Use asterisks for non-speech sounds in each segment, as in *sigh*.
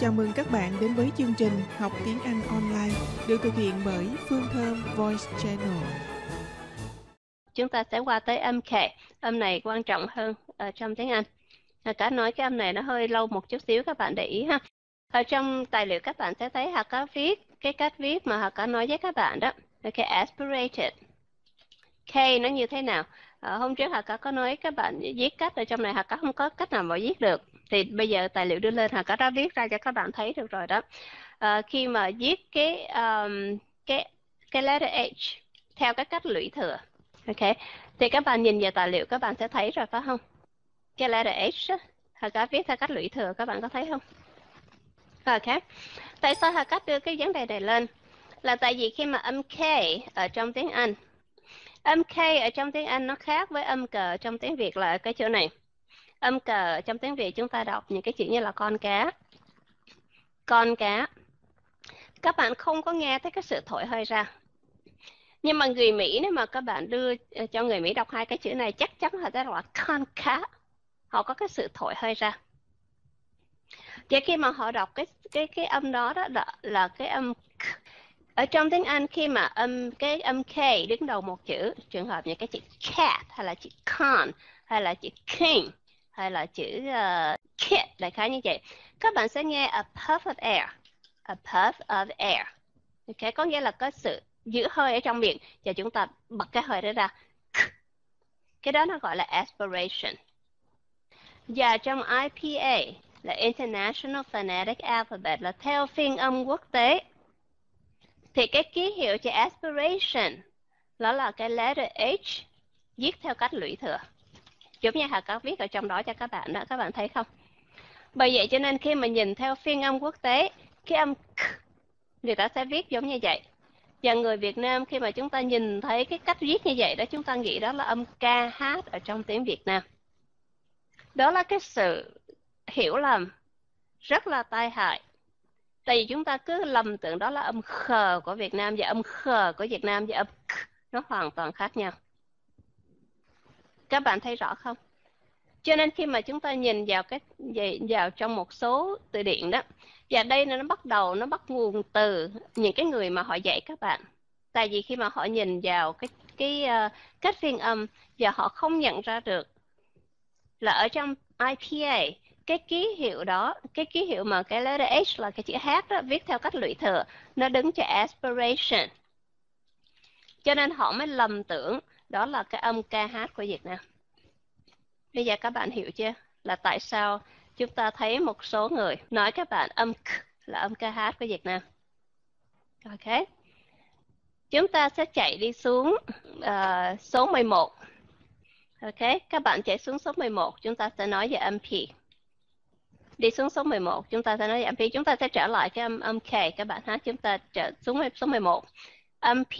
Chào mừng các bạn đến với chương trình Học tiếng Anh online được thực hiện bởi Phương Thơm Voice Channel. Chúng ta sẽ qua tới âm K. Âm này quan trọng hơn ở trong tiếng Anh. Ờ, cả nói cái âm này nó hơi lâu một chút xíu các bạn để ý ha. Ở trong tài liệu các bạn sẽ thấy Hà có viết cái cách viết mà Hà có nói với các bạn đó. Okay, aspirated. K nó như thế nào? À, hôm trước Hà có có nói các bạn viết cách ở trong này Hà có không có cách nào mà viết được thì bây giờ tài liệu đưa lên Hà có đã viết ra cho các bạn thấy được rồi đó. À, khi mà viết cái um, cái cái letter H theo cái cách lũy thừa. Ok thì các bạn nhìn vào tài liệu các bạn sẽ thấy rồi phải không? Cái letter H Hà có viết theo cách lũy thừa các bạn có thấy không? Ok tại sao Hà cách đưa cái vấn đề này lên? Là tại vì khi mà âm K ở trong tiếng Anh Âm K ở trong tiếng Anh nó khác với âm cờ trong tiếng Việt là cái chỗ này. Âm cờ trong tiếng Việt chúng ta đọc những cái chữ như là con cá. Con cá. Các bạn không có nghe thấy cái sự thổi hơi ra. Nhưng mà người Mỹ nếu mà các bạn đưa ờ, cho người Mỹ đọc hai cái chữ này chắc chắn họ sẽ đọc là con cá. Họ có cái sự thổi hơi ra. Và khi mà họ đọc cái cái cái âm đó đó là, là cái âm ở trong tiếng Anh khi mà âm cái âm K đứng đầu một chữ trường hợp như cái chữ cat hay là chữ con hay là chữ king hay là chữ uh, kit đại khái như vậy. Các bạn sẽ nghe a puff of air a puff of air ok có nghĩa là có sự giữ hơi ở trong miệng. Và chúng ta bật cái hơi đó ra. Cái đó nó gọi là aspiration. Và trong IPA là International Phonetic Alphabet là theo phiên âm quốc tế. Thì cái ký hiệu cho aspiration đó là cái letter H viết theo cách lũy thừa. Giống như Hà có viết ở trong đó cho các bạn đó, các bạn thấy không? Bởi vậy cho nên khi mà nhìn theo phiên âm quốc tế, cái âm k, người ta sẽ viết giống như vậy. Và người Việt Nam khi mà chúng ta nhìn thấy cái cách viết như vậy đó, chúng ta nghĩ đó là âm ca hát ở trong tiếng Việt Nam. Đó là cái sự hiểu lầm rất là tai hại tại vì chúng ta cứ lầm tưởng đó là âm khờ của Việt Nam và âm khờ của Việt Nam và âm k nó hoàn toàn khác nhau các bạn thấy rõ không? Cho nên khi mà chúng ta nhìn vào cái vào trong một số từ điển đó và đây nó bắt đầu nó bắt nguồn từ những cái người mà họ dạy các bạn. Tại vì khi mà họ nhìn vào cái cái uh, cách phiên âm và họ không nhận ra được là ở trong IPA cái ký hiệu đó cái ký hiệu mà cái letter H là cái chữ H đó viết theo cách lũy thừa nó đứng cho aspiration. Cho nên họ mới lầm tưởng đó là cái âm KH của Việt Nam. Bây giờ các bạn hiểu chưa? Là tại sao chúng ta thấy một số người nói các bạn âm K là âm KH của Việt Nam. Ok. Chúng ta sẽ chạy đi xuống uh, số 11 ok các bạn chạy xuống số 11 chúng ta sẽ nói về âm P. Đi xuống số 11 chúng ta sẽ nói về âm P. Chúng ta sẽ trở lại cái âm âm K. Các bạn ha chúng ta trở xuống số 11 âm P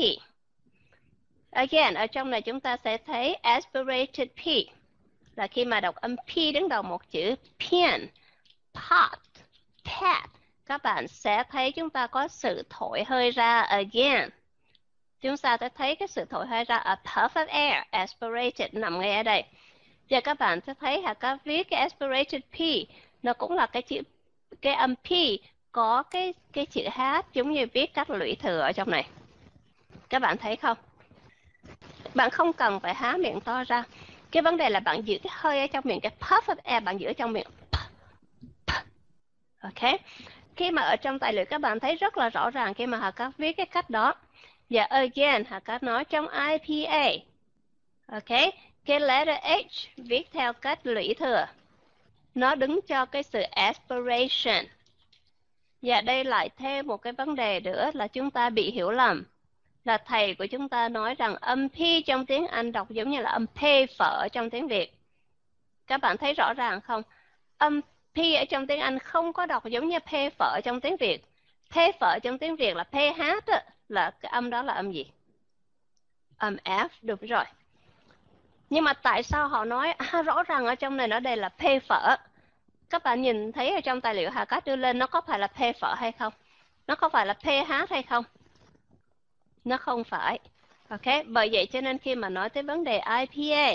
again ở trong này chúng ta sẽ thấy aspirated P. Là khi mà đọc âm P đứng đầu một chữ pen pot tap, các bạn sẽ thấy chúng ta có sự thổi hơi ra again. Chúng ta sẽ thấy cái sự thổi hơi ra a puff of air aspirated nằm ngay ở đây. Giờ các bạn sẽ thấy hả các viết cái aspirated P nó cũng là cái chữ cái âm P có cái cái chữ H giống như viết các lũy thừa ở trong này. Các bạn thấy không? Bạn không cần phải há miệng to ra. Cái vấn đề là bạn giữ cái hơi ở trong miệng, cái puff of air bạn giữ ở trong miệng. Ok. Khi mà ở trong tài liệu các bạn thấy rất là rõ ràng khi mà Hà Cát viết cái cách đó. Và again, Hà Cát nói trong IPA ok. Cái letter H viết theo cách lũy thừa. Nó đứng cho cái sự aspiration. Và đây lại thêm một cái vấn đề nữa là chúng ta bị hiểu lầm là thầy của chúng ta nói rằng âm P trong tiếng Anh đọc giống như là âm P phở trong tiếng Việt. Các bạn thấy rõ ràng không? Âm P ở trong tiếng Anh không có đọc giống như P phở trong tiếng Việt. P phở trong tiếng Việt là PH hát là cái âm đó là âm gì? Âm F, được rồi. Nhưng mà tại sao họ nói à, rõ ràng ở trong này nó đây là P phở? Các bạn nhìn thấy ở trong tài liệu Hà Cát đưa lên nó có phải là P phở hay không? Nó có phải là PH hay không? Nó không phải. Ok bởi vậy cho nên khi mà nói tới vấn đề IPA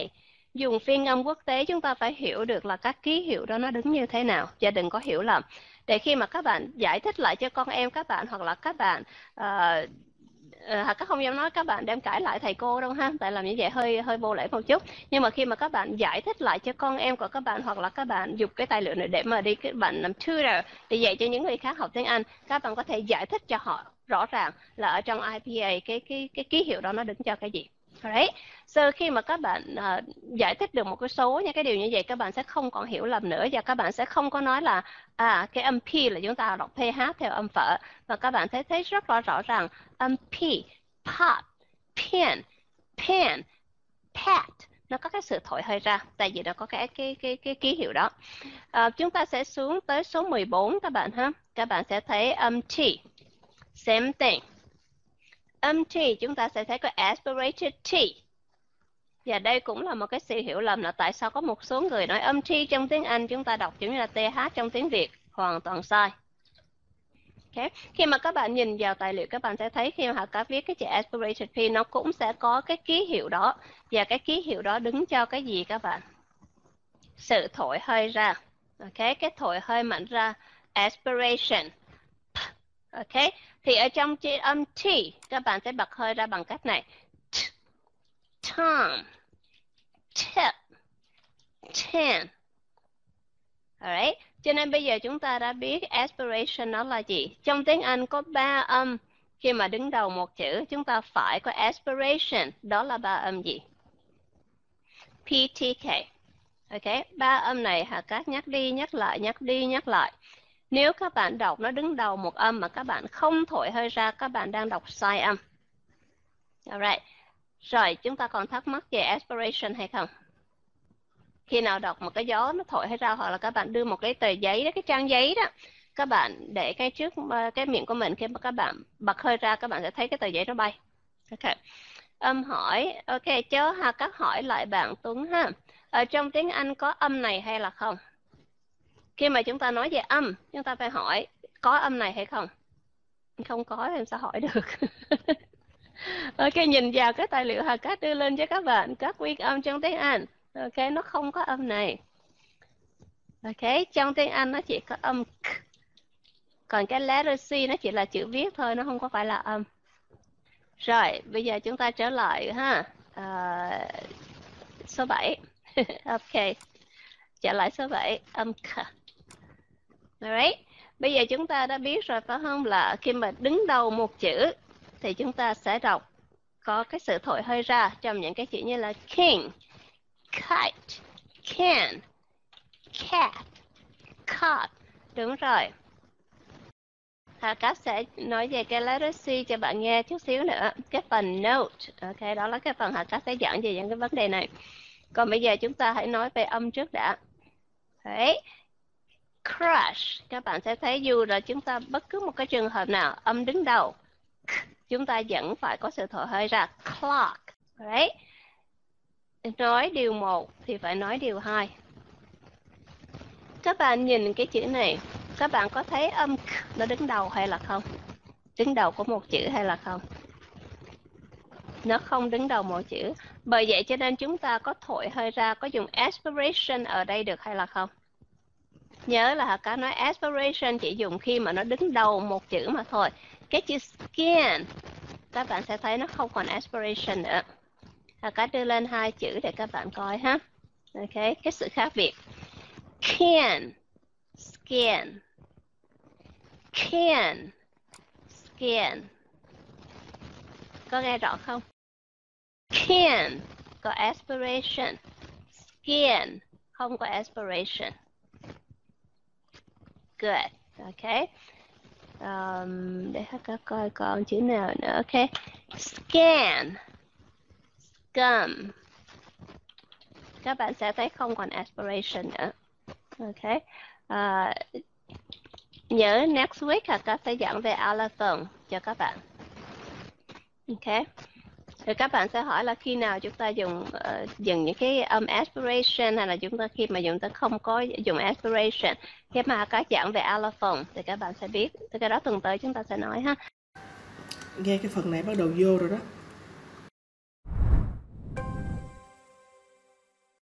dùng phiên âm quốc tế chúng ta phải hiểu được là các ký hiệu đó nó đứng như thế nào. Và đừng có hiểu lầm. Để khi mà các bạn giải thích lại cho con em các bạn hoặc là các bạn uh, Ờ, uh, các không dám nói các bạn đem cãi lại thầy cô đâu ha. Tại làm như vậy hơi hơi vô lễ một chút. Nhưng mà khi mà các bạn giải thích lại cho con em của các bạn hoặc là các bạn dùng cái tài liệu này để mà đi các bạn làm tutor để dạy cho những người khác học tiếng Anh các bạn có thể giải thích cho họ rõ ràng là ở trong IPA cái cái cái ký hiệu đó nó đứng cho cái gì. Alright. So khi mà các bạn uh, giải thích được một cái số những cái điều như vậy các bạn sẽ không còn hiểu lầm nữa và các bạn sẽ không có nói là à cái âm P là chúng ta đọc PH theo âm phở và các bạn thấy thấy rất là rõ ràng âm P, pot, pen, pen, pat nó có cái sự thổi hơi ra tại vì nó có cái cái cái cái ký hiệu đó. À, chúng ta sẽ xuống tới số 14 các bạn ha. Các bạn sẽ thấy âm T. Same thing âm T chúng ta sẽ thấy có aspirated T. Và đây cũng là một cái sự hiểu lầm là tại sao có một số người nói âm T trong tiếng Anh chúng ta đọc giống như là TH trong tiếng Việt. Hoàn toàn sai. Okay. Khi mà các bạn nhìn vào tài liệu các bạn sẽ thấy khi mà họ có viết cái chữ aspirated P nó cũng sẽ có cái ký hiệu đó và cái ký hiệu đó đứng cho cái gì các bạn? Sự thổi hơi ra. Ok, cái thổi hơi mạnh ra aspiration. Ok, thì ở trong chữ âm T các bạn sẽ bật hơi ra bằng cách này. T, tom, tip, ten. Alright. Cho nên bây giờ chúng ta đã biết aspiration nó là gì. Trong tiếng Anh có ba âm khi mà đứng đầu một chữ chúng ta phải có aspiration đó là ba âm gì PTK ok ba âm này hà cát nhắc đi nhắc lại nhắc đi nhắc lại nếu các bạn đọc nó đứng đầu một âm mà các bạn không thổi hơi ra, các bạn đang đọc sai âm. Alright. Rồi, chúng ta còn thắc mắc về aspiration hay không? Khi nào đọc một cái gió nó thổi hơi ra hoặc là các bạn đưa một cái tờ giấy đó, cái trang giấy đó, các bạn để cái trước ờ, cái miệng của mình khi mà các bạn bật hơi ra các bạn sẽ thấy cái tờ giấy nó bay. Ok. Âm hỏi, ok, chớ ha các hỏi lại bạn Tuấn ha. Ở trong tiếng Anh có âm này hay là không? Khi mà chúng ta nói về âm chúng ta phải hỏi có âm này hay không? Không có em sẽ hỏi được. *laughs* Ok nhìn vào cái tài liệu Hà Cát đưa lên cho các bạn các nguyên âm trong tiếng Anh. Ok nó không có âm này. Ok trong tiếng Anh nó chỉ có âm k. Còn cái letter C nó chỉ là chữ viết thôi nó không có phải là âm. Rồi bây giờ chúng ta trở lại ha. Uh, số 7 *laughs* ok trở lại số 7 âm k. Alright. Bây giờ chúng ta đã biết rồi phải không là khi mà đứng đầu một chữ thì chúng ta sẽ đọc có cái sự thổi hơi ra trong những cái chữ như là king, kite, can, cat, cot. Đúng rồi. Hà Cáp sẽ nói về cái letter C cho bạn nghe chút xíu nữa. Cái phần note, ok, đó là cái phần Hà Cáp sẽ giảng về những cái vấn đề này. Còn bây giờ chúng ta hãy nói về âm trước đã. Đấy, crush. Các bạn sẽ thấy dù là chúng ta bất cứ một cái trường hợp nào, âm đứng đầu, *laughs* chúng ta vẫn phải có sự thổi hơi ra. Clock, right? Nói điều một thì phải nói điều hai. Các bạn nhìn cái chữ này, các bạn có thấy âm nó đứng đầu hay là không? Đứng đầu của một chữ hay là không? Nó không đứng đầu một chữ. Bởi vậy cho nên chúng ta có thổi hơi ra, có dùng aspiration ở đây được hay là không? Nhớ là có nói aspiration chỉ dùng khi mà nó đứng đầu một chữ mà thôi. Cái chữ skin, các bạn sẽ thấy nó không còn aspiration nữa. Họ có đưa lên hai chữ để các bạn coi ha. Ok, cái sự khác biệt. Can, skin. Can, skin. Có nghe rõ không? Can, có aspiration. Skin, không có aspiration good. Okay. Um, để các coi còn chữ nào nữa. Okay. scan. Scum các bạn sẽ thấy không còn aspiration nữa. Okay. uh, nhớ next week là các sẽ giảng về allophone cho các bạn. Okay thì các bạn sẽ hỏi là khi nào chúng ta dùng uh, dùng những cái âm um, aspiration hay là chúng ta khi mà chúng ta không có dùng aspiration khi mà có giảng về allophone thì các bạn sẽ biết. Thì cái đó tuần tới chúng ta sẽ nói ha. Nghe cái phần này bắt đầu vô rồi đó.